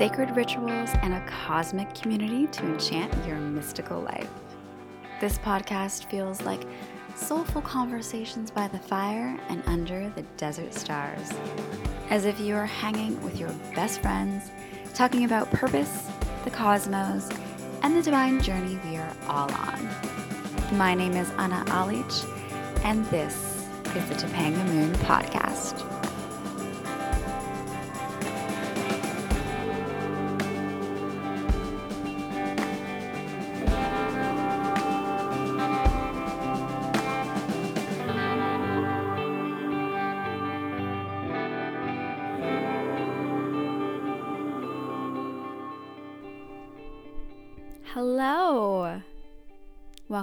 sacred rituals, and a cosmic community to enchant your mystical life. This podcast feels like soulful conversations by the fire and under the desert stars, as if you are hanging with your best friends, talking about purpose, the cosmos, and the divine journey we are all on. My name is Anna Alich, and this is the Topanga Moon Podcast.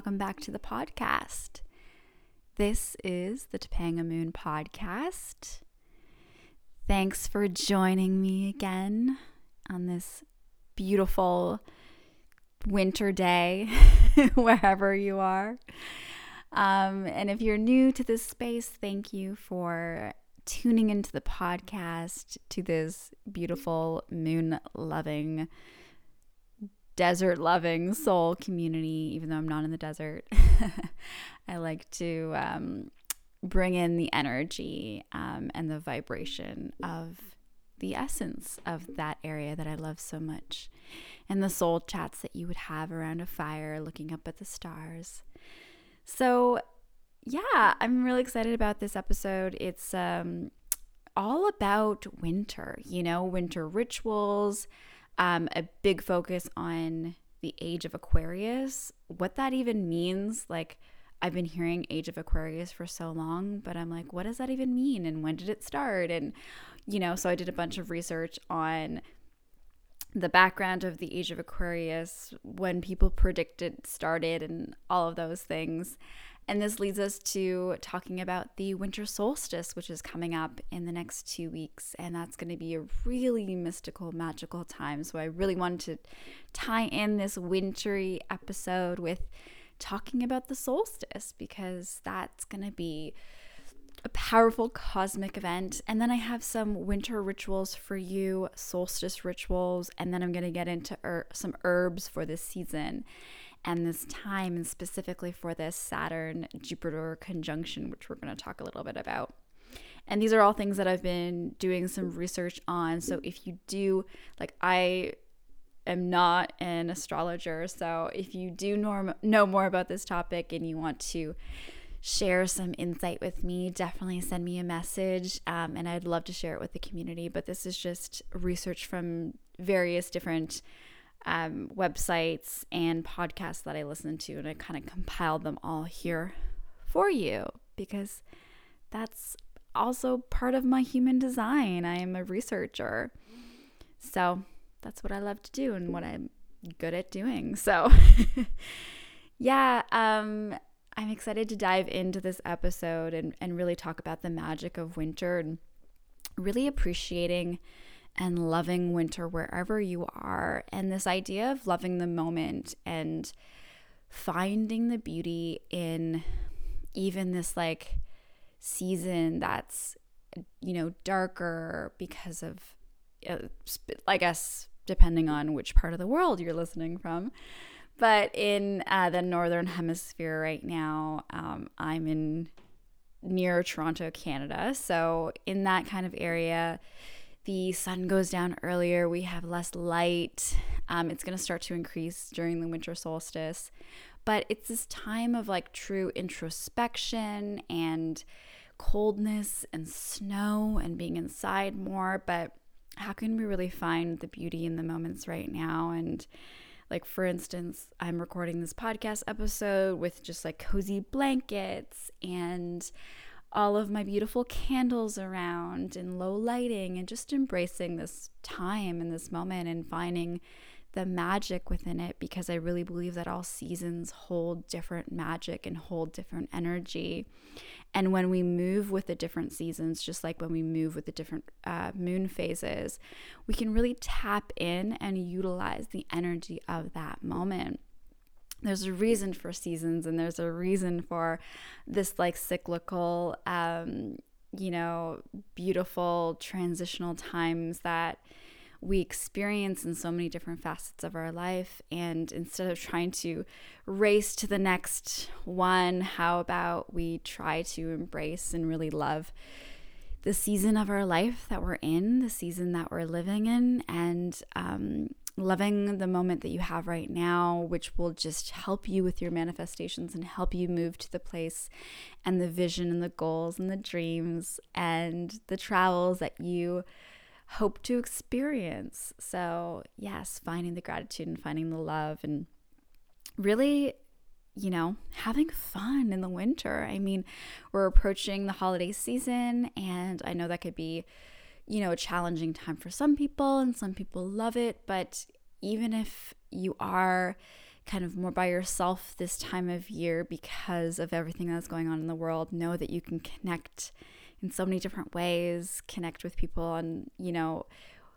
Welcome back to the podcast. This is the Topanga Moon podcast. Thanks for joining me again on this beautiful winter day, wherever you are. Um, and if you're new to this space, thank you for tuning into the podcast to this beautiful moon loving desert loving soul community, even though I'm not in the desert. I like to um, bring in the energy um, and the vibration of the essence of that area that I love so much, and the soul chats that you would have around a fire looking up at the stars. So, yeah, I'm really excited about this episode. It's um, all about winter, you know, winter rituals um, a big focus on the age of Aquarius, what that even means. Like, I've been hearing age of Aquarius for so long, but I'm like, what does that even mean? And when did it start? And, you know, so I did a bunch of research on the background of the age of Aquarius, when people predict it started, and all of those things. And this leads us to talking about the winter solstice, which is coming up in the next two weeks. And that's going to be a really mystical, magical time. So I really wanted to tie in this wintry episode with talking about the solstice because that's going to be a powerful cosmic event. And then I have some winter rituals for you, solstice rituals. And then I'm going to get into er- some herbs for this season and this time, and specifically for this Saturn Jupiter conjunction, which we're going to talk a little bit about. And these are all things that I've been doing some research on. So if you do, like, I am not an astrologer. So if you do norm- know more about this topic and you want to share some insight with me, definitely send me a message. Um, and I'd love to share it with the community. But this is just research from various different um, websites and podcasts that I listen to, and I kind of compiled them all here for you because that's also part of my human design. I am a researcher. So that's what I love to do and what I'm good at doing. So, yeah, um, I'm excited to dive into this episode and, and really talk about the magic of winter and really appreciating and loving winter wherever you are. And this idea of loving the moment and finding the beauty in even this like season that's, you know, darker because of, uh, I guess, depending on which part of the world you're listening from. But in uh, the northern hemisphere right now, um, I'm in near Toronto, Canada. So in that kind of area, the sun goes down earlier, we have less light. Um, it's going to start to increase during the winter solstice. But it's this time of like true introspection and coldness and snow and being inside more. But how can we really find the beauty in the moments right now? And like, for instance, I'm recording this podcast episode with just like cozy blankets and all of my beautiful candles around and low lighting and just embracing this time and this moment and finding the magic within it because I really believe that all seasons hold different magic and hold different energy. And when we move with the different seasons, just like when we move with the different uh, moon phases, we can really tap in and utilize the energy of that moment there's a reason for seasons and there's a reason for this like cyclical um you know beautiful transitional times that we experience in so many different facets of our life. And instead of trying to race to the next one, how about we try to embrace and really love the season of our life that we're in, the season that we're living in, and um, loving the moment that you have right now, which will just help you with your manifestations and help you move to the place and the vision and the goals and the dreams and the travels that you hope to experience. So, yes, finding the gratitude and finding the love and really you know, having fun in the winter. I mean, we're approaching the holiday season, and I know that could be, you know, a challenging time for some people, and some people love it. But even if you are kind of more by yourself this time of year because of everything that's going on in the world, know that you can connect in so many different ways, connect with people, and, you know,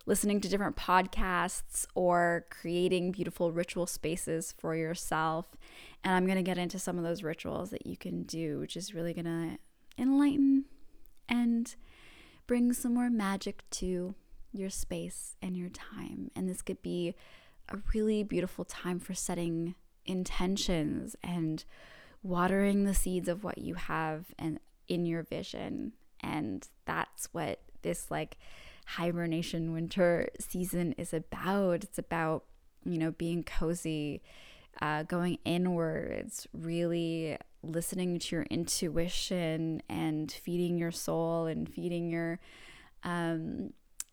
listening to different podcasts or creating beautiful ritual spaces for yourself. And I'm going to get into some of those rituals that you can do, which is really going to enlighten and bring some more magic to your space and your time. And this could be a really beautiful time for setting intentions and watering the seeds of what you have and in your vision. And that's what this like hibernation winter season is about. It's about, you know, being cozy, uh, going inwards, really listening to your intuition and feeding your soul and feeding your um,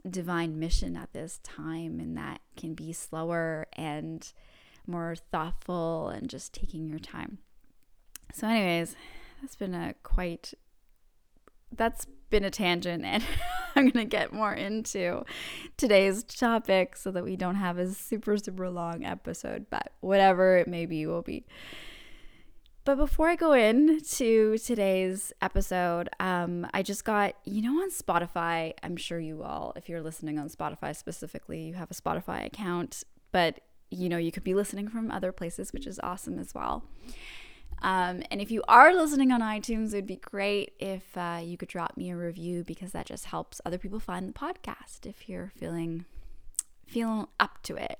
divine mission at this time. And that can be slower and more thoughtful and just taking your time. So, anyways, that's been a quite that's been a tangent and I'm going to get more into today's topic so that we don't have a super super long episode but whatever it may be will be but before I go into today's episode, um, I just got, you know, on Spotify, I'm sure you all, if you're listening on Spotify specifically, you have a Spotify account, but you know, you could be listening from other places, which is awesome as well. Um, and if you are listening on iTunes, it would be great if uh, you could drop me a review because that just helps other people find the podcast if you're feeling feeling up to it.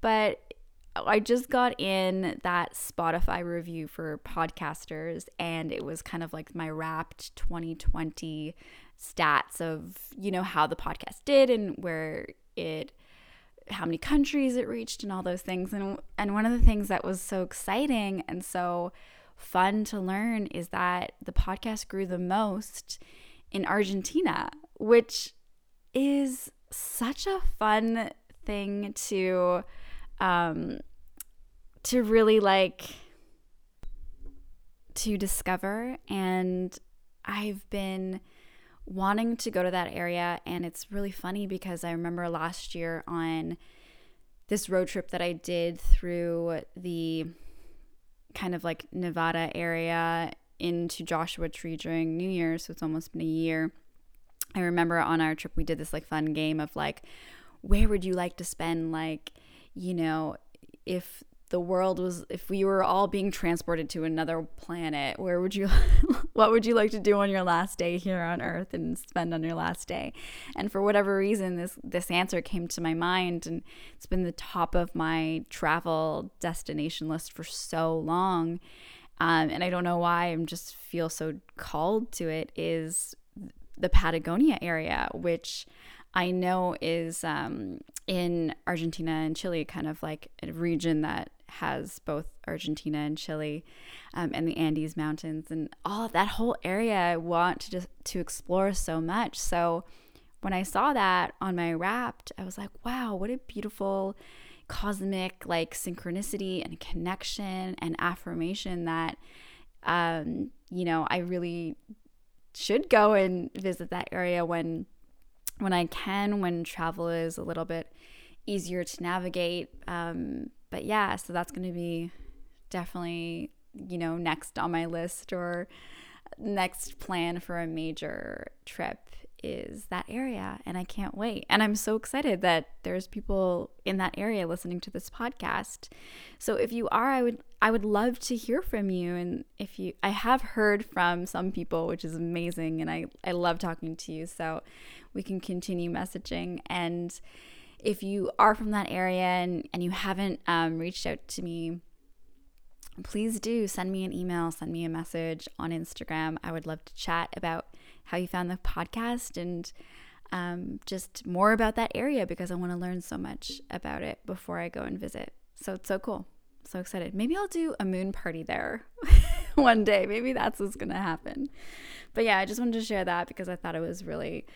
But I just got in that Spotify review for podcasters, and it was kind of like my wrapped 2020 stats of you know how the podcast did and where it how many countries it reached and all those things. And and one of the things that was so exciting and so fun to learn is that the podcast grew the most in Argentina, which is such a fun thing to um to really like to discover and I've been wanting to go to that area. And it's really funny because I remember last year on this road trip that I did through the kind of like Nevada area into Joshua Tree during New Year. So it's almost been a year. I remember on our trip, we did this like fun game of like, where would you like to spend like, you know, if the world was if we were all being transported to another planet where would you what would you like to do on your last day here on earth and spend on your last day? And for whatever reason this this answer came to my mind and it's been the top of my travel destination list for so long. Um, and i don't know why i'm just feel so called to it is the patagonia area which I know is um, in Argentina and Chile, kind of like a region that has both Argentina and Chile um, and the Andes Mountains and all that whole area I want to just to explore so much. So when I saw that on my wrapped, I was like, wow, what a beautiful cosmic like synchronicity and connection and affirmation that um, you know, I really should go and visit that area when when I can, when travel is a little bit easier to navigate. Um, but yeah, so that's going to be definitely, you know, next on my list or next plan for a major trip is that area and I can't wait. And I'm so excited that there's people in that area listening to this podcast. So if you are, I would I would love to hear from you and if you I have heard from some people which is amazing and I I love talking to you. So we can continue messaging and if you are from that area and, and you haven't um, reached out to me, please do send me an email, send me a message on Instagram. I would love to chat about how you found the podcast and um, just more about that area because I want to learn so much about it before I go and visit. So it's so cool. So excited. Maybe I'll do a moon party there one day. Maybe that's what's going to happen. But yeah, I just wanted to share that because I thought it was really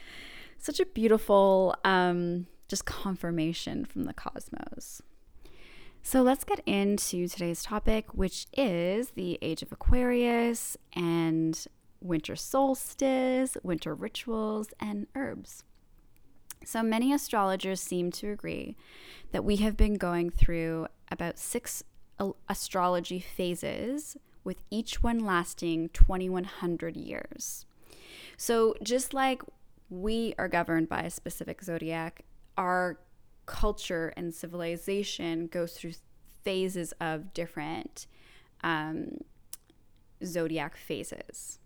such a beautiful um, just confirmation from the cosmos. So let's get into today's topic, which is the age of Aquarius and winter solstice, winter rituals, and herbs. So many astrologers seem to agree that we have been going through about six astrology phases, with each one lasting 2100 years. So, just like we are governed by a specific zodiac, our culture and civilization goes through phases of different um, zodiac phases.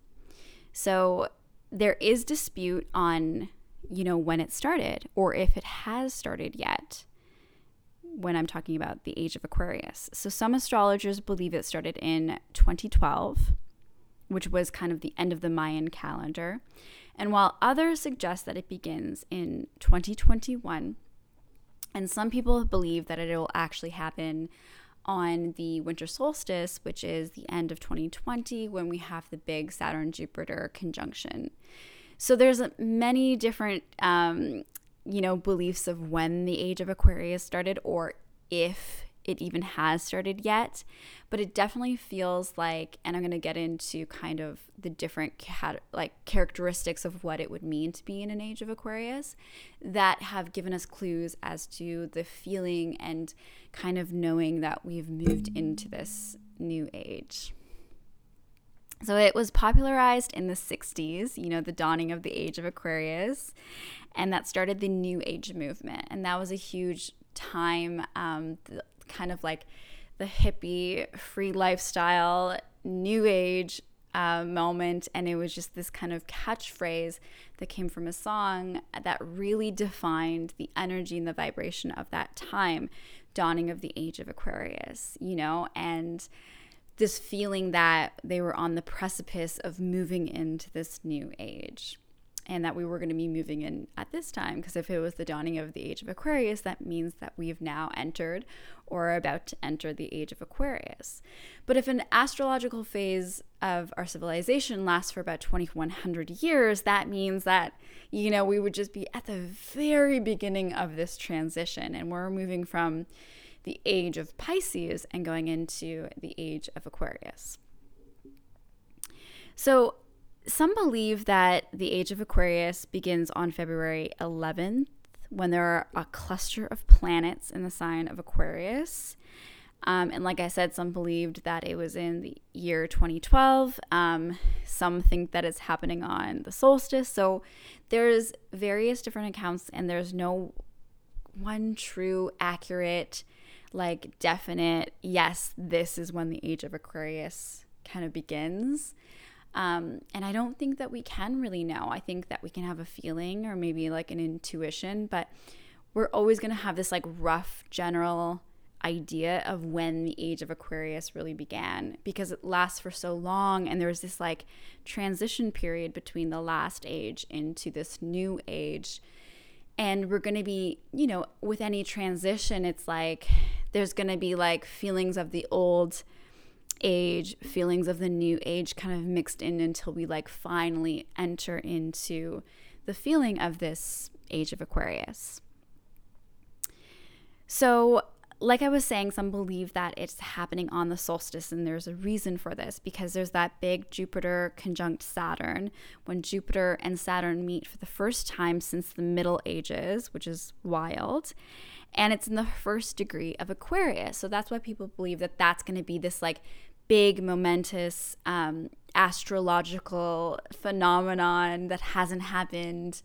So there is dispute on, you know, when it started or if it has started yet when I'm talking about the age of Aquarius. So some astrologers believe it started in 2012, which was kind of the end of the Mayan calendar. And while others suggest that it begins in 2021, and some people believe that it will actually happen on the winter solstice, which is the end of 2020 when we have the big Saturn Jupiter conjunction. So there's many different um, you know, beliefs of when the age of Aquarius started or if it even has started yet, but it definitely feels like and I'm going to get into kind of the different cat- like characteristics of what it would mean to be in an age of Aquarius that have given us clues as to the feeling and kind of knowing that we've moved into this new age. So it was popularized in the 60s, you know, the dawning of the age of Aquarius, and that started the New Age movement. And that was a huge time, um, the, kind of like the hippie, free lifestyle, New Age uh, moment. And it was just this kind of catchphrase that came from a song that really defined the energy and the vibration of that time, dawning of the age of Aquarius, you know, and this feeling that they were on the precipice of moving into this new age and that we were going to be moving in at this time because if it was the dawning of the age of Aquarius that means that we've now entered or are about to enter the age of Aquarius. But if an astrological phase of our civilization lasts for about 2100 years that means that you know we would just be at the very beginning of this transition and we're moving from the age of Pisces and going into the age of Aquarius. So, some believe that the age of Aquarius begins on February 11th when there are a cluster of planets in the sign of Aquarius. Um, and like I said, some believed that it was in the year 2012. Um, some think that it's happening on the solstice. So there's various different accounts, and there's no one true, accurate like definite, yes, this is when the age of Aquarius kind of begins. Um, and I don't think that we can really know. I think that we can have a feeling or maybe like an intuition, but we're always going to have this like rough general idea of when the age of Aquarius really began because it lasts for so long and there's this like transition period between the last age into this new age. And we're going to be, you know, with any transition, it's like there's going to be like feelings of the old age, feelings of the new age kind of mixed in until we like finally enter into the feeling of this age of Aquarius. So, like I was saying, some believe that it's happening on the solstice, and there's a reason for this because there's that big Jupiter conjunct Saturn when Jupiter and Saturn meet for the first time since the Middle Ages, which is wild and it's in the first degree of Aquarius. So that's why people believe that that's going to be this like big, momentous um, astrological phenomenon that hasn't happened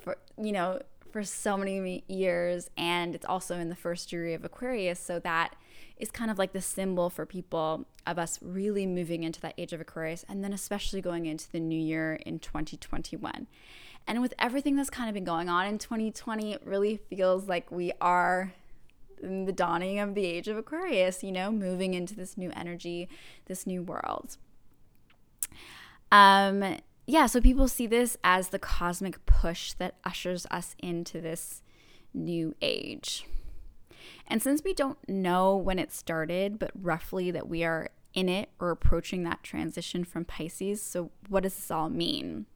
for, you know, for so many years. And it's also in the first degree of Aquarius. So that is kind of like the symbol for people of us really moving into that age of Aquarius and then especially going into the new year in 2021. And with everything that's kind of been going on in 2020, it really feels like we are in the dawning of the age of Aquarius, you know, moving into this new energy, this new world. Um, yeah, so people see this as the cosmic push that ushers us into this new age. And since we don't know when it started, but roughly that we are in it or approaching that transition from Pisces, so what does this all mean?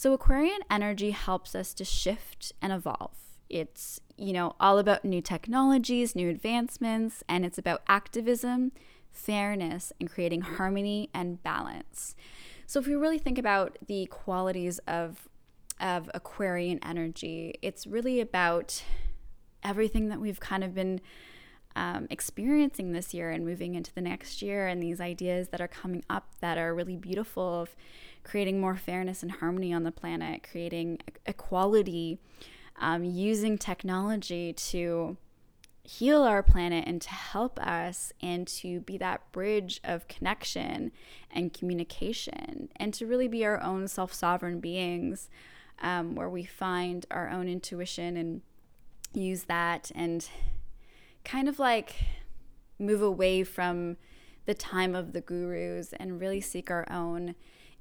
So, Aquarian energy helps us to shift and evolve. It's, you know, all about new technologies, new advancements, and it's about activism, fairness, and creating harmony and balance. So, if we really think about the qualities of of Aquarian energy, it's really about everything that we've kind of been um, experiencing this year and moving into the next year, and these ideas that are coming up that are really beautiful of creating more fairness and harmony on the planet, creating equality, um, using technology to heal our planet and to help us and to be that bridge of connection and communication and to really be our own self sovereign beings um, where we find our own intuition and use that and kind of like move away from the time of the gurus and really seek our own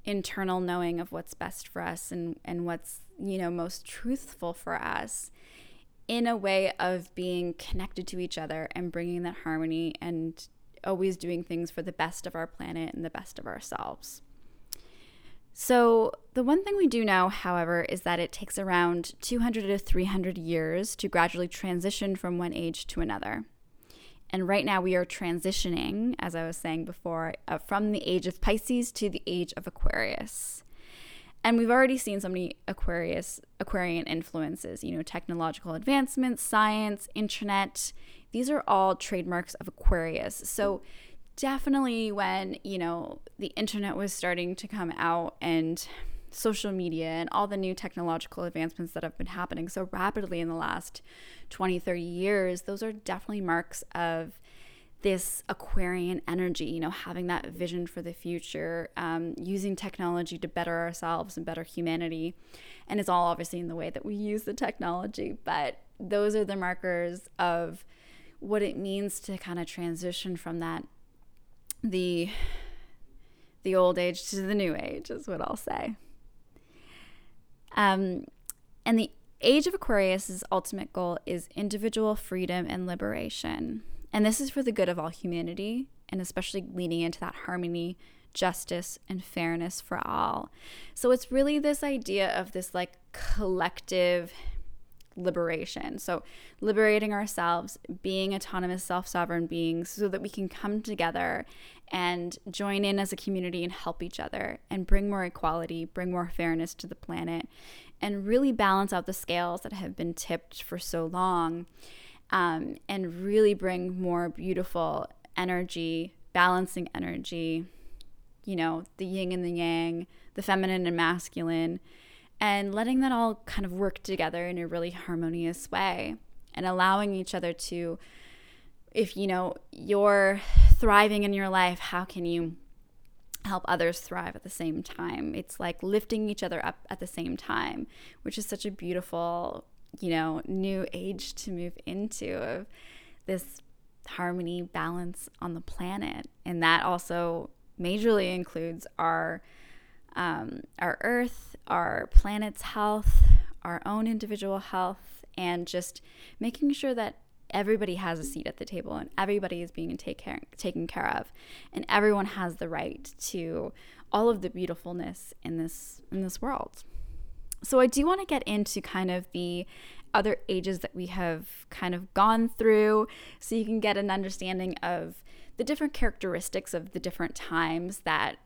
internal knowing of what's best for us and, and what's you know most truthful for us in a way of being connected to each other and bringing that harmony and always doing things for the best of our planet and the best of ourselves. So, the one thing we do know, however, is that it takes around 200 to 300 years to gradually transition from one age to another. And right now we are transitioning, as I was saying before, uh, from the age of Pisces to the age of Aquarius. And we've already seen so many Aquarius Aquarian influences, you know, technological advancements, science, internet. These are all trademarks of Aquarius. So definitely when, you know, the internet was starting to come out and social media and all the new technological advancements that have been happening so rapidly in the last 20, 30 years, those are definitely marks of this Aquarian energy, you know, having that vision for the future, um, using technology to better ourselves and better humanity. And it's all obviously in the way that we use the technology, but those are the markers of what it means to kind of transition from that the the old age to the new age is what I'll say. Um, and the age of Aquarius's ultimate goal is individual freedom and liberation. And this is for the good of all humanity, and especially leading into that harmony, justice, and fairness for all. So it's really this idea of this like collective liberation. So, liberating ourselves, being autonomous, self sovereign beings, so that we can come together and join in as a community and help each other and bring more equality, bring more fairness to the planet, and really balance out the scales that have been tipped for so long, um, and really bring more beautiful energy, balancing energy, you know, the yin and the yang, the feminine and masculine and letting that all kind of work together in a really harmonious way and allowing each other to if you know you're thriving in your life how can you help others thrive at the same time? It's like lifting each other up at the same time which is such a beautiful you know new age to move into of this harmony balance on the planet. And that also majorly includes our um, our earth, our planet's health, our own individual health, and just making sure that everybody has a seat at the table and everybody is being take care, taken care of, and everyone has the right to all of the beautifulness in this in this world. So I do want to get into kind of the other ages that we have kind of gone through so you can get an understanding of the different characteristics of the different times that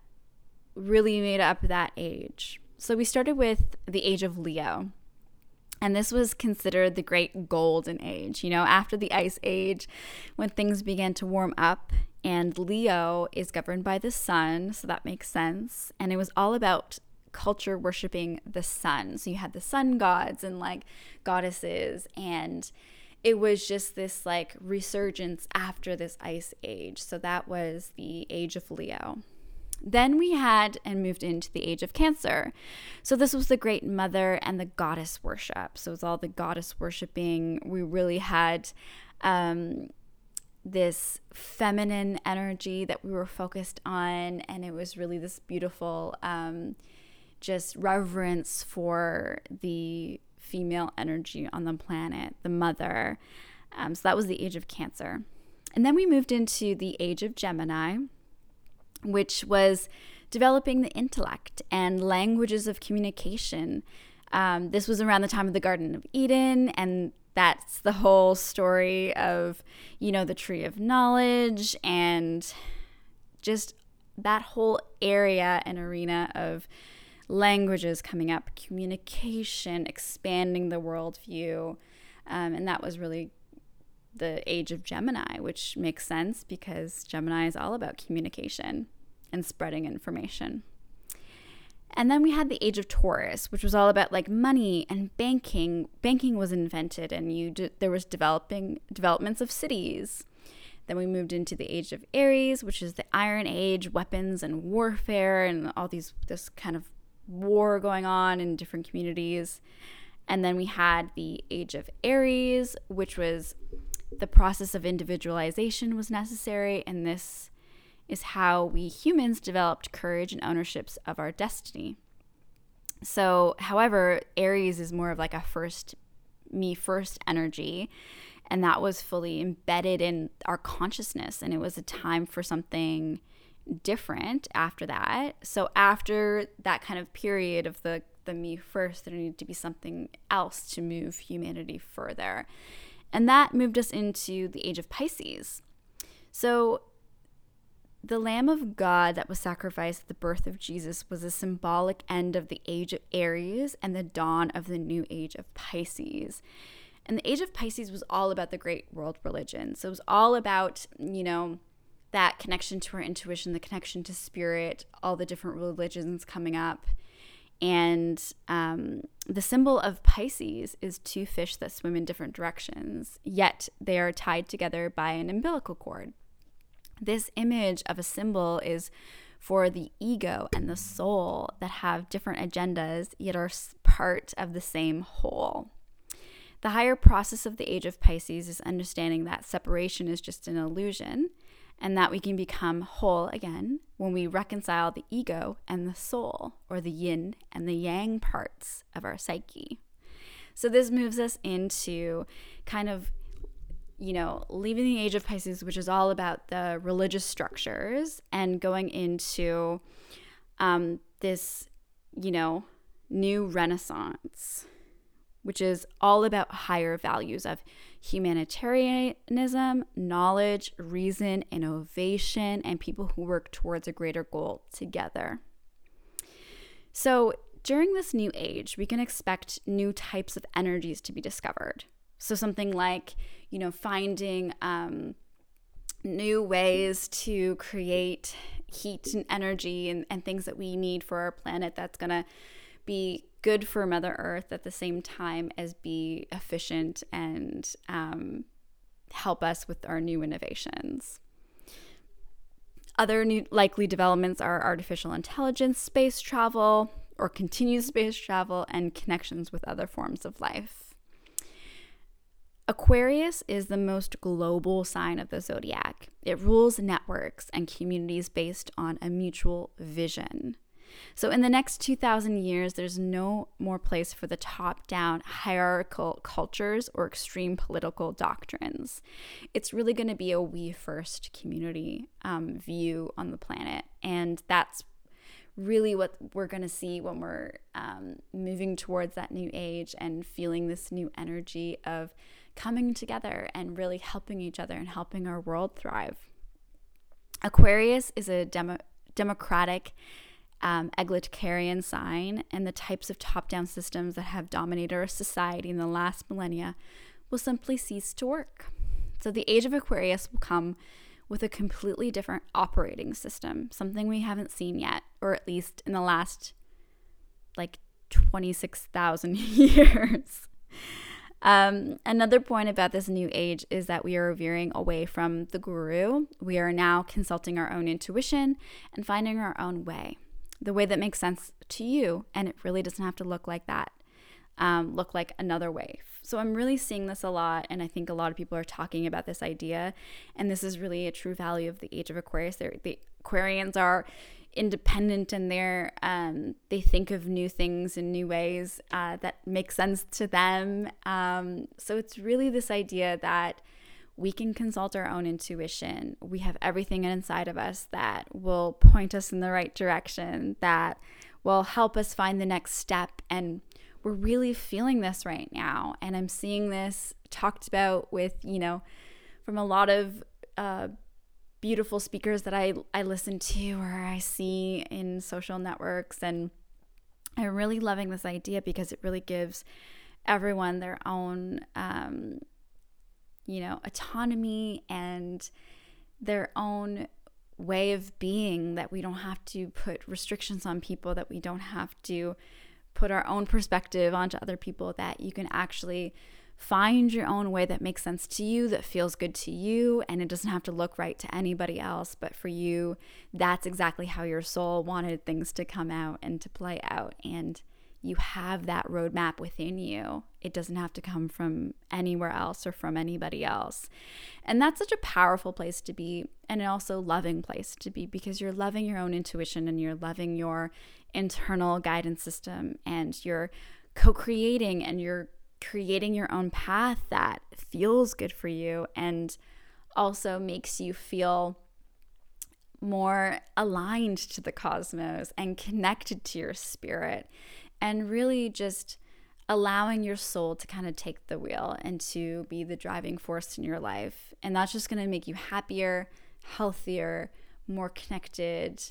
really made up that age. So we started with the age of Leo. And this was considered the great golden age, you know, after the ice age when things began to warm up. And Leo is governed by the sun, so that makes sense. And it was all about culture worshiping the sun. So you had the sun gods and like goddesses and it was just this like resurgence after this ice age. So that was the age of Leo. Then we had and moved into the age of Cancer. So this was the great mother and the goddess worship. So it was all the goddess worshiping. We really had um, this feminine energy that we were focused on, and it was really this beautiful, um, just reverence for the female energy on the planet, the mother. Um, so that was the age of Cancer. And then we moved into the age of Gemini which was developing the intellect and languages of communication. Um, this was around the time of the Garden of Eden, and that's the whole story of, you know, the tree of knowledge and just that whole area and arena of languages coming up, communication, expanding the worldview. Um, and that was really the age of Gemini, which makes sense because Gemini is all about communication and spreading information. And then we had the age of Taurus, which was all about like money and banking. Banking was invented, and you d- there was developing developments of cities. Then we moved into the age of Aries, which is the Iron Age, weapons and warfare, and all these this kind of war going on in different communities. And then we had the age of Aries, which was the process of individualization was necessary, and this is how we humans developed courage and ownerships of our destiny. So, however, Aries is more of like a first, me first energy. And that was fully embedded in our consciousness. And it was a time for something different after that. So, after that kind of period of the, the me first, there needed to be something else to move humanity further. And that moved us into the age of Pisces. So, the Lamb of God that was sacrificed at the birth of Jesus was a symbolic end of the age of Aries and the dawn of the new age of Pisces. And the age of Pisces was all about the great world religion. So it was all about, you know, that connection to our intuition, the connection to spirit, all the different religions coming up. And um, the symbol of Pisces is two fish that swim in different directions, yet they are tied together by an umbilical cord. This image of a symbol is for the ego and the soul that have different agendas yet are part of the same whole. The higher process of the age of Pisces is understanding that separation is just an illusion and that we can become whole again when we reconcile the ego and the soul, or the yin and the yang parts of our psyche. So, this moves us into kind of you know, leaving the age of Pisces, which is all about the religious structures, and going into um, this, you know, new renaissance, which is all about higher values of humanitarianism, knowledge, reason, innovation, and people who work towards a greater goal together. So, during this new age, we can expect new types of energies to be discovered. So, something like, you know, finding um, new ways to create heat and energy and, and things that we need for our planet that's going to be good for Mother Earth at the same time as be efficient and um, help us with our new innovations. Other new likely developments are artificial intelligence, space travel, or continued space travel, and connections with other forms of life. Aquarius is the most global sign of the zodiac. It rules networks and communities based on a mutual vision. So, in the next 2,000 years, there's no more place for the top down hierarchical cultures or extreme political doctrines. It's really going to be a we first community um, view on the planet. And that's really what we're going to see when we're um, moving towards that new age and feeling this new energy of coming together and really helping each other and helping our world thrive. Aquarius is a demo- democratic um, egalitarian sign, and the types of top down systems that have dominated our society in the last millennia will simply cease to work. So, the age of Aquarius will come with a completely different operating system, something we haven't seen yet, or at least in the last like 26,000 years. Um, another point about this new age is that we are veering away from the guru. We are now consulting our own intuition and finding our own way, the way that makes sense to you. And it really doesn't have to look like that, um, look like another way. So I'm really seeing this a lot. And I think a lot of people are talking about this idea. And this is really a true value of the age of Aquarius. They're, the Aquarians are independent and they're um, they think of new things in new ways uh, that make sense to them um, so it's really this idea that we can consult our own intuition. We have everything inside of us that will point us in the right direction that will help us find the next step. And we're really feeling this right now. And i'm seeing this talked about with you know from a lot of uh, beautiful speakers that I, I listen to or I see in social networks. And I'm really loving this idea because it really gives everyone their own, um, you know, autonomy and their own way of being that we don't have to put restrictions on people, that we don't have to put our own perspective onto other people, that you can actually Find your own way that makes sense to you, that feels good to you, and it doesn't have to look right to anybody else. But for you, that's exactly how your soul wanted things to come out and to play out. And you have that roadmap within you. It doesn't have to come from anywhere else or from anybody else. And that's such a powerful place to be, and also loving place to be because you're loving your own intuition and you're loving your internal guidance system and you're co creating and you're creating your own path that feels good for you and also makes you feel more aligned to the cosmos and connected to your spirit and really just allowing your soul to kind of take the wheel and to be the driving force in your life and that's just going to make you happier healthier more connected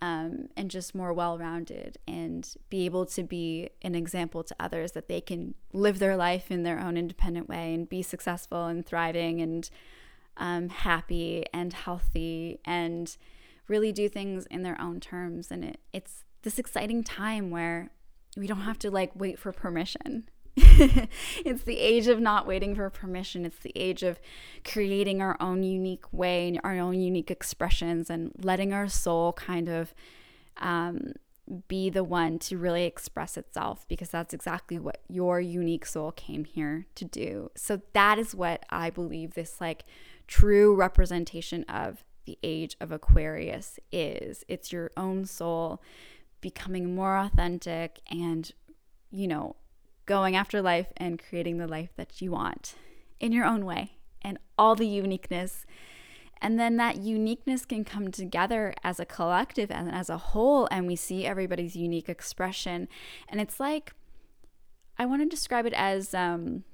um, and just more well rounded and be able to be an example to others that they can live their life in their own independent way and be successful and thriving and um, happy and healthy and really do things in their own terms. And it, it's this exciting time where we don't have to like wait for permission it's the age of not waiting for permission. It's the age of creating our own unique way and our own unique expressions and letting our soul kind of um, be the one to really express itself because that's exactly what your unique soul came here to do. So that is what I believe this like true representation of the age of Aquarius is. It's your own soul becoming more authentic and you know going after life and creating the life that you want in your own way and all the uniqueness. And then that uniqueness can come together as a collective and as a whole, and we see everybody's unique expression. And it's like, I want to describe it as um,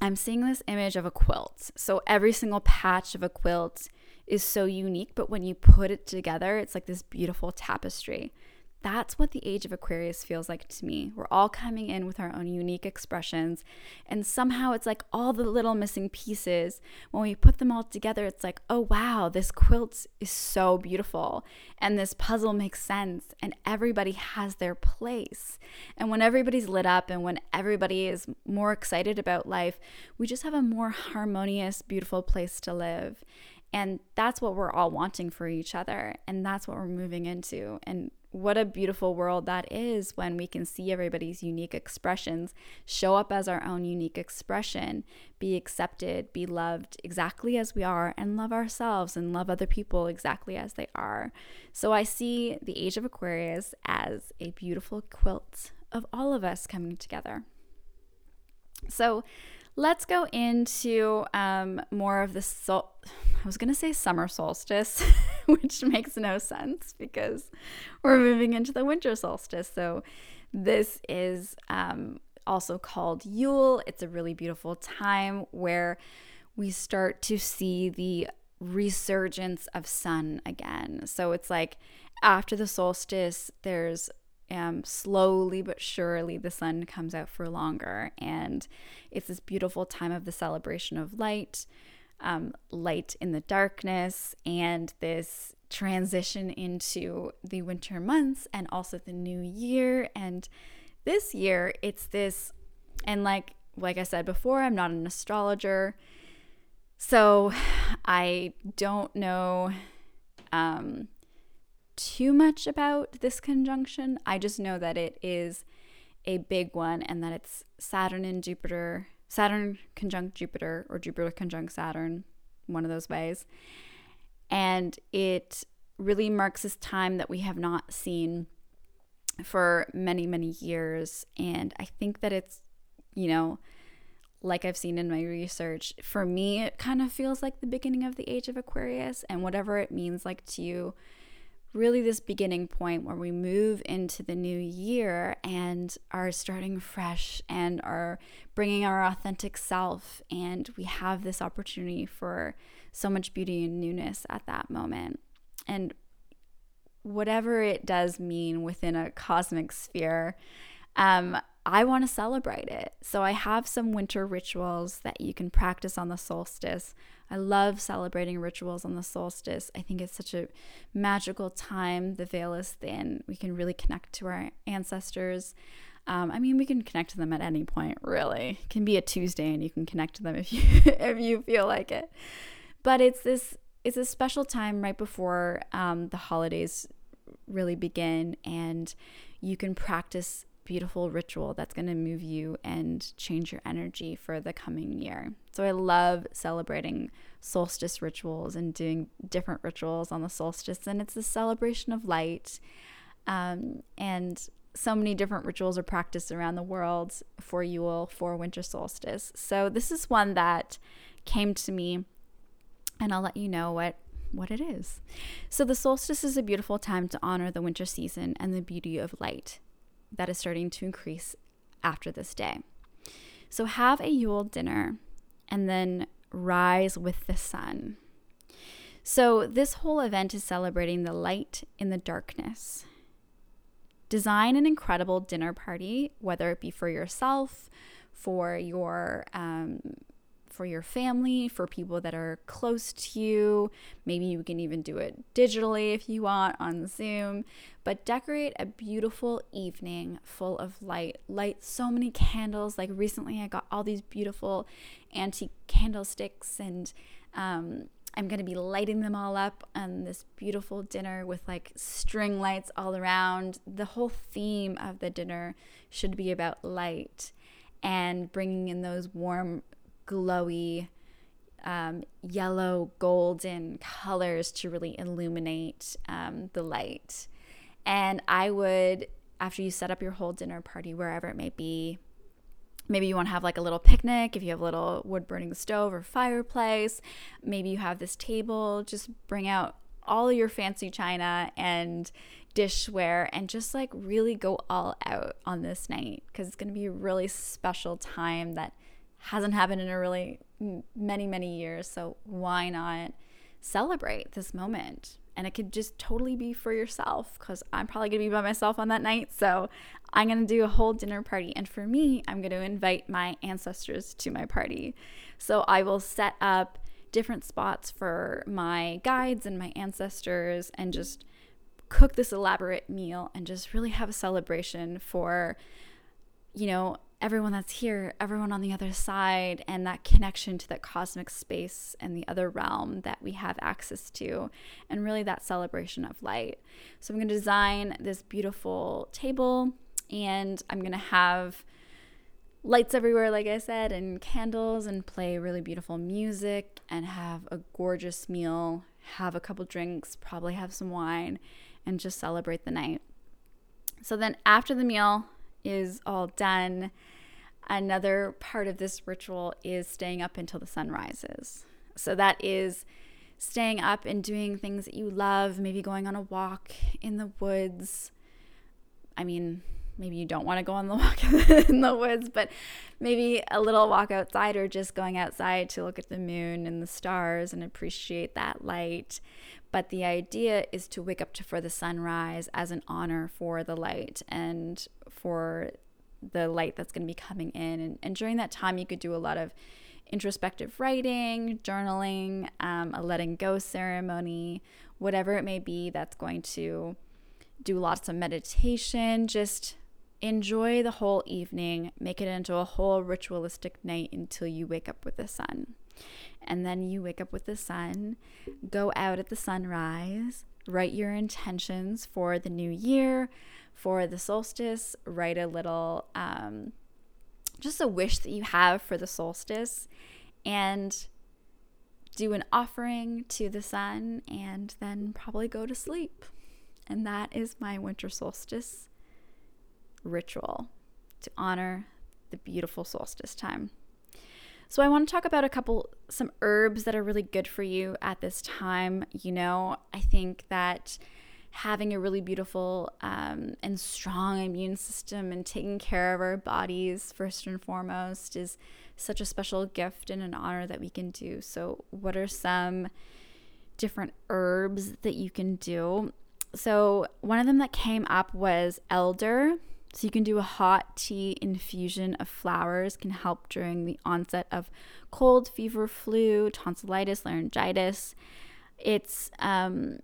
I'm seeing this image of a quilt. So every single patch of a quilt is so unique, but when you put it together, it's like this beautiful tapestry. That's what the age of Aquarius feels like to me. We're all coming in with our own unique expressions, and somehow it's like all the little missing pieces. When we put them all together, it's like, oh wow, this quilt is so beautiful, and this puzzle makes sense, and everybody has their place. And when everybody's lit up and when everybody is more excited about life, we just have a more harmonious, beautiful place to live. And that's what we're all wanting for each other. And that's what we're moving into. And what a beautiful world that is when we can see everybody's unique expressions, show up as our own unique expression, be accepted, be loved exactly as we are, and love ourselves and love other people exactly as they are. So I see the age of Aquarius as a beautiful quilt of all of us coming together. So let's go into um, more of the soul. I was going to say summer solstice, which makes no sense because we're moving into the winter solstice. So, this is um, also called Yule. It's a really beautiful time where we start to see the resurgence of sun again. So, it's like after the solstice, there's um, slowly but surely the sun comes out for longer. And it's this beautiful time of the celebration of light um, light in the darkness and this transition into the winter months and also the new year. And this year, it's this, and like like I said before, I'm not an astrologer. So I don't know um, too much about this conjunction. I just know that it is a big one and that it's Saturn and Jupiter, Saturn conjunct Jupiter or Jupiter conjunct Saturn, one of those ways. And it really marks this time that we have not seen for many, many years. And I think that it's, you know, like I've seen in my research, for me, it kind of feels like the beginning of the age of Aquarius and whatever it means like to you. Really, this beginning point where we move into the new year and are starting fresh and are bringing our authentic self. And we have this opportunity for so much beauty and newness at that moment. And whatever it does mean within a cosmic sphere, um, I want to celebrate it. So I have some winter rituals that you can practice on the solstice. I love celebrating rituals on the solstice. I think it's such a magical time. The veil is thin. We can really connect to our ancestors. Um, I mean, we can connect to them at any point, really. It can be a Tuesday and you can connect to them if you if you feel like it. But it's this it's a special time right before um, the holidays really begin, and you can practice beautiful ritual that's going to move you and change your energy for the coming year. So I love celebrating solstice rituals and doing different rituals on the solstice, and it's a celebration of light. Um, and so many different rituals are practiced around the world for Yule, for winter solstice. So this is one that came to me, and I'll let you know what what it is. So the solstice is a beautiful time to honor the winter season and the beauty of light that is starting to increase after this day. So have a Yule dinner and then rise with the sun. So, this whole event is celebrating the light in the darkness. Design an incredible dinner party, whether it be for yourself, for your um, for your family, for people that are close to you. Maybe you can even do it digitally if you want on Zoom. But decorate a beautiful evening full of light. Light so many candles. Like recently, I got all these beautiful antique candlesticks and um, I'm going to be lighting them all up on this beautiful dinner with like string lights all around. The whole theme of the dinner should be about light and bringing in those warm glowy um, yellow golden colors to really illuminate um, the light. And I would, after you set up your whole dinner party, wherever it may be, maybe you want to have like a little picnic if you have a little wood burning stove or fireplace. Maybe you have this table, just bring out all your fancy china and dishware and just like really go all out on this night because it's going to be a really special time that hasn't happened in a really many, many years. So why not celebrate this moment? And it could just totally be for yourself because I'm probably going to be by myself on that night. So I'm going to do a whole dinner party. And for me, I'm going to invite my ancestors to my party. So I will set up different spots for my guides and my ancestors and just cook this elaborate meal and just really have a celebration for, you know, everyone that's here, everyone on the other side, and that connection to that cosmic space and the other realm that we have access to, and really that celebration of light. So, I'm going to design this beautiful table, and I'm going to have lights everywhere, like I said, and candles, and play really beautiful music, and have a gorgeous meal, have a couple drinks, probably have some wine, and just celebrate the night. So, then after the meal, is all done, another part of this ritual is staying up until the sun rises. So that is staying up and doing things that you love, maybe going on a walk in the woods. I mean, maybe you don't want to go on the walk in the woods, but maybe a little walk outside or just going outside to look at the moon and the stars and appreciate that light. But the idea is to wake up to for the sunrise as an honor for the light and for the light that's going to be coming in. And, and, during that time, you could do a lot of introspective writing, journaling, um, a letting go ceremony, whatever it may be that's going to do lots of meditation, just enjoy the whole evening, make it into a whole ritualistic night until you wake up with the sun. And then you wake up with the sun, go out at the sunrise, write your intentions for the new year, for the solstice, write a little, um, just a wish that you have for the solstice, and do an offering to the sun, and then probably go to sleep. And that is my winter solstice ritual to honor the beautiful solstice time. So I want to talk about a couple some herbs that are really good for you at this time. You know, I think that having a really beautiful um, and strong immune system and taking care of our bodies first and foremost is such a special gift and an honor that we can do. So, what are some different herbs that you can do? So, one of them that came up was elder. So, you can do a hot tea infusion of flowers, can help during the onset of cold, fever, flu, tonsillitis, laryngitis. It's um,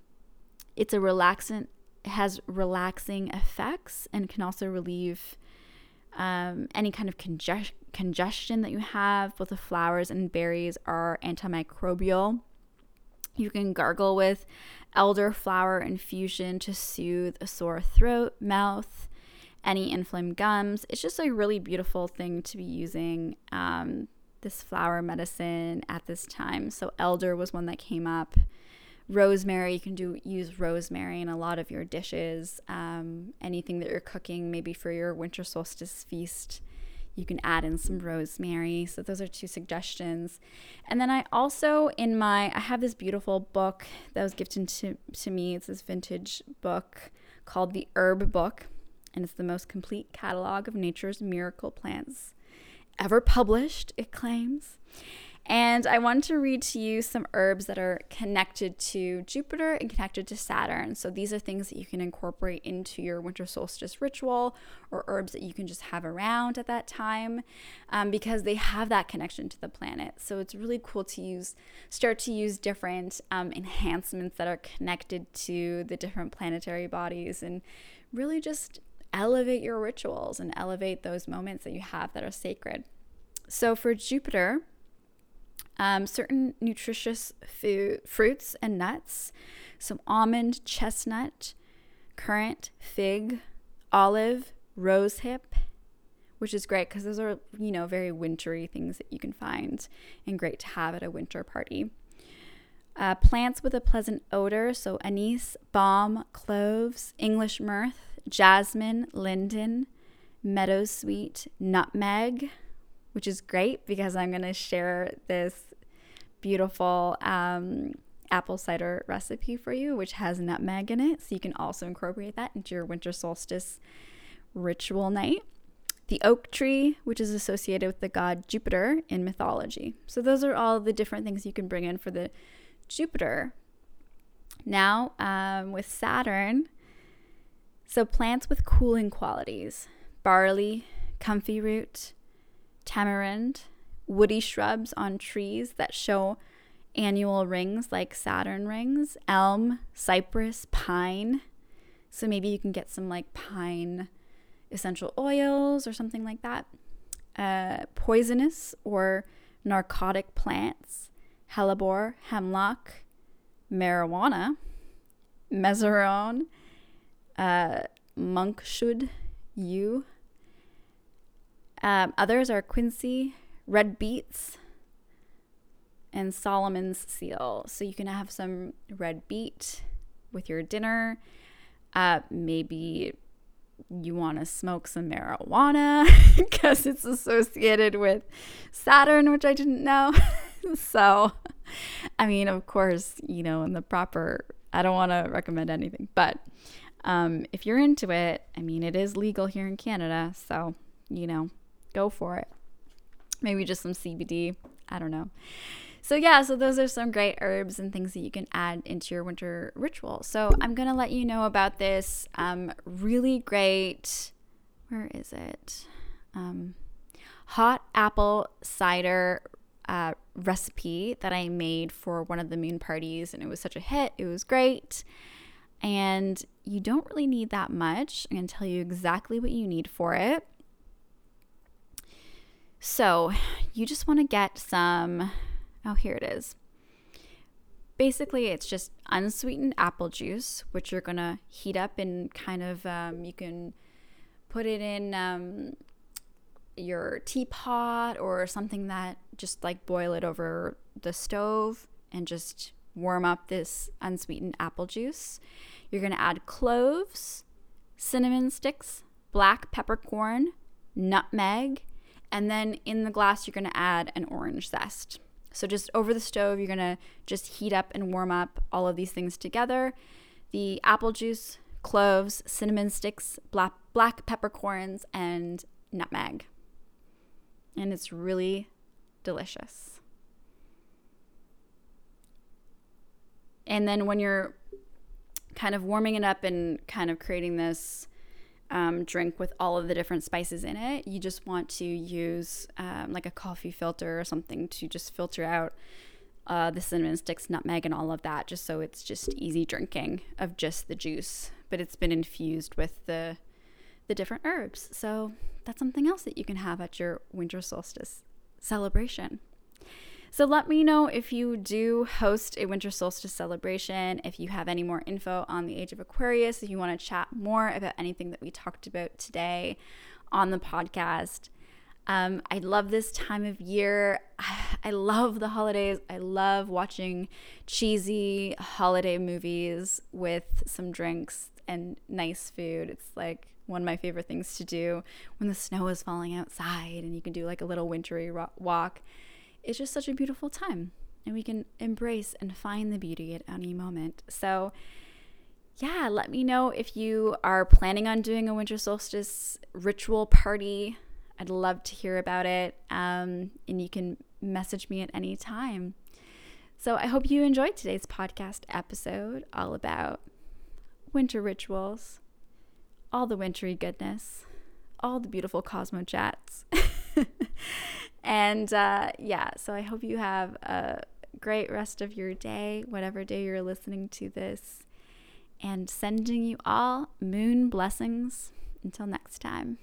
it's a relaxant, has relaxing effects, and can also relieve um, any kind of conge- congestion that you have. Both the flowers and berries are antimicrobial. You can gargle with elderflower infusion to soothe a sore throat, mouth, any inflamed gums. It's just a really beautiful thing to be using um, this flower medicine at this time. So, elder was one that came up. Rosemary, you can do use rosemary in a lot of your dishes. Um, anything that you're cooking, maybe for your winter solstice feast, you can add in some rosemary. So those are two suggestions. And then I also in my I have this beautiful book that was gifted to, to me. It's this vintage book called The Herb Book, and it's the most complete catalog of nature's miracle plants ever published, it claims. And I want to read to you some herbs that are connected to Jupiter and connected to Saturn. So these are things that you can incorporate into your winter solstice ritual or herbs that you can just have around at that time um, because they have that connection to the planet. So it's really cool to use, start to use different um, enhancements that are connected to the different planetary bodies and really just elevate your rituals and elevate those moments that you have that are sacred. So for Jupiter, um, certain nutritious food, fruits and nuts, some almond, chestnut, currant, fig, olive, rosehip, which is great because those are, you know, very wintry things that you can find and great to have at a winter party. Uh, plants with a pleasant odor, so anise, balm, cloves, English myrrh, jasmine, linden, meadowsweet, nutmeg, which is great because I'm going to share this beautiful um, apple cider recipe for you, which has nutmeg in it. So you can also incorporate that into your winter solstice ritual night. The oak tree, which is associated with the god Jupiter in mythology. So those are all the different things you can bring in for the Jupiter. Now, um, with Saturn, so plants with cooling qualities barley, comfrey root, tamarind, woody shrubs on trees that show annual rings like Saturn rings, elm, cypress, pine. So maybe you can get some like pine essential oils or something like that. Uh, poisonous or narcotic plants, hellebore, hemlock, marijuana, mezereon, uh, monkshood, yew, um, others are quincy, red beets, and Solomon's seal. So you can have some red beet with your dinner. Uh, maybe you want to smoke some marijuana because it's associated with Saturn, which I didn't know. so, I mean, of course, you know, in the proper, I don't want to recommend anything, but um, if you're into it, I mean, it is legal here in Canada. So, you know, go for it. Maybe just some CBD. I don't know. So, yeah, so those are some great herbs and things that you can add into your winter ritual. So, I'm going to let you know about this um, really great, where is it? Um, hot apple cider uh, recipe that I made for one of the moon parties, and it was such a hit. It was great. And you don't really need that much. I'm going to tell you exactly what you need for it. So, you just want to get some, oh, here it is. Basically, it's just unsweetened apple juice, which you're going to heat up and kind of, um, you can put it in um, your teapot or something that just like boil it over the stove and just warm up this unsweetened apple juice. You're going to add cloves, cinnamon sticks, black peppercorn, nutmeg, and then in the glass, you're going to add an orange zest. So just over the stove, you're going to just heat up and warm up all of these things together. The apple juice, cloves, cinnamon sticks, black, black peppercorns, and nutmeg. And it's really delicious. And then when you're kind of warming it up and kind of creating this um, drink with all of the different spices in it, you just want to use um, like a coffee filter or something to just filter out uh, the cinnamon sticks, nutmeg, and all of that, just so it's just easy drinking of just the juice. But it's been infused with the the different herbs. So that's something else that you can have at your winter solstice celebration. So let me know if you do host a winter solstice celebration, if you have any more info on the age of Aquarius, if you want to chat more about anything that we talked about today on the podcast. Um, I love this time of year. I love the holidays. I love watching cheesy holiday movies with some drinks and nice food. It's like one of my favorite things to do when the snow is falling outside and you can do like a little wintry walk it's just such a beautiful time and we can embrace and find the beauty at any moment. So, yeah, let me know if you are planning on doing a winter solstice ritual party. I'd love to hear about it. Um, and you can message me at any time. So, I hope you enjoyed today's podcast episode all about winter rituals, all the wintry goodness, all the beautiful Cosmo chats. and uh, yeah, so I hope you have a great rest of your day, whatever day you're listening to this. And sending you all moon blessings. Until next time.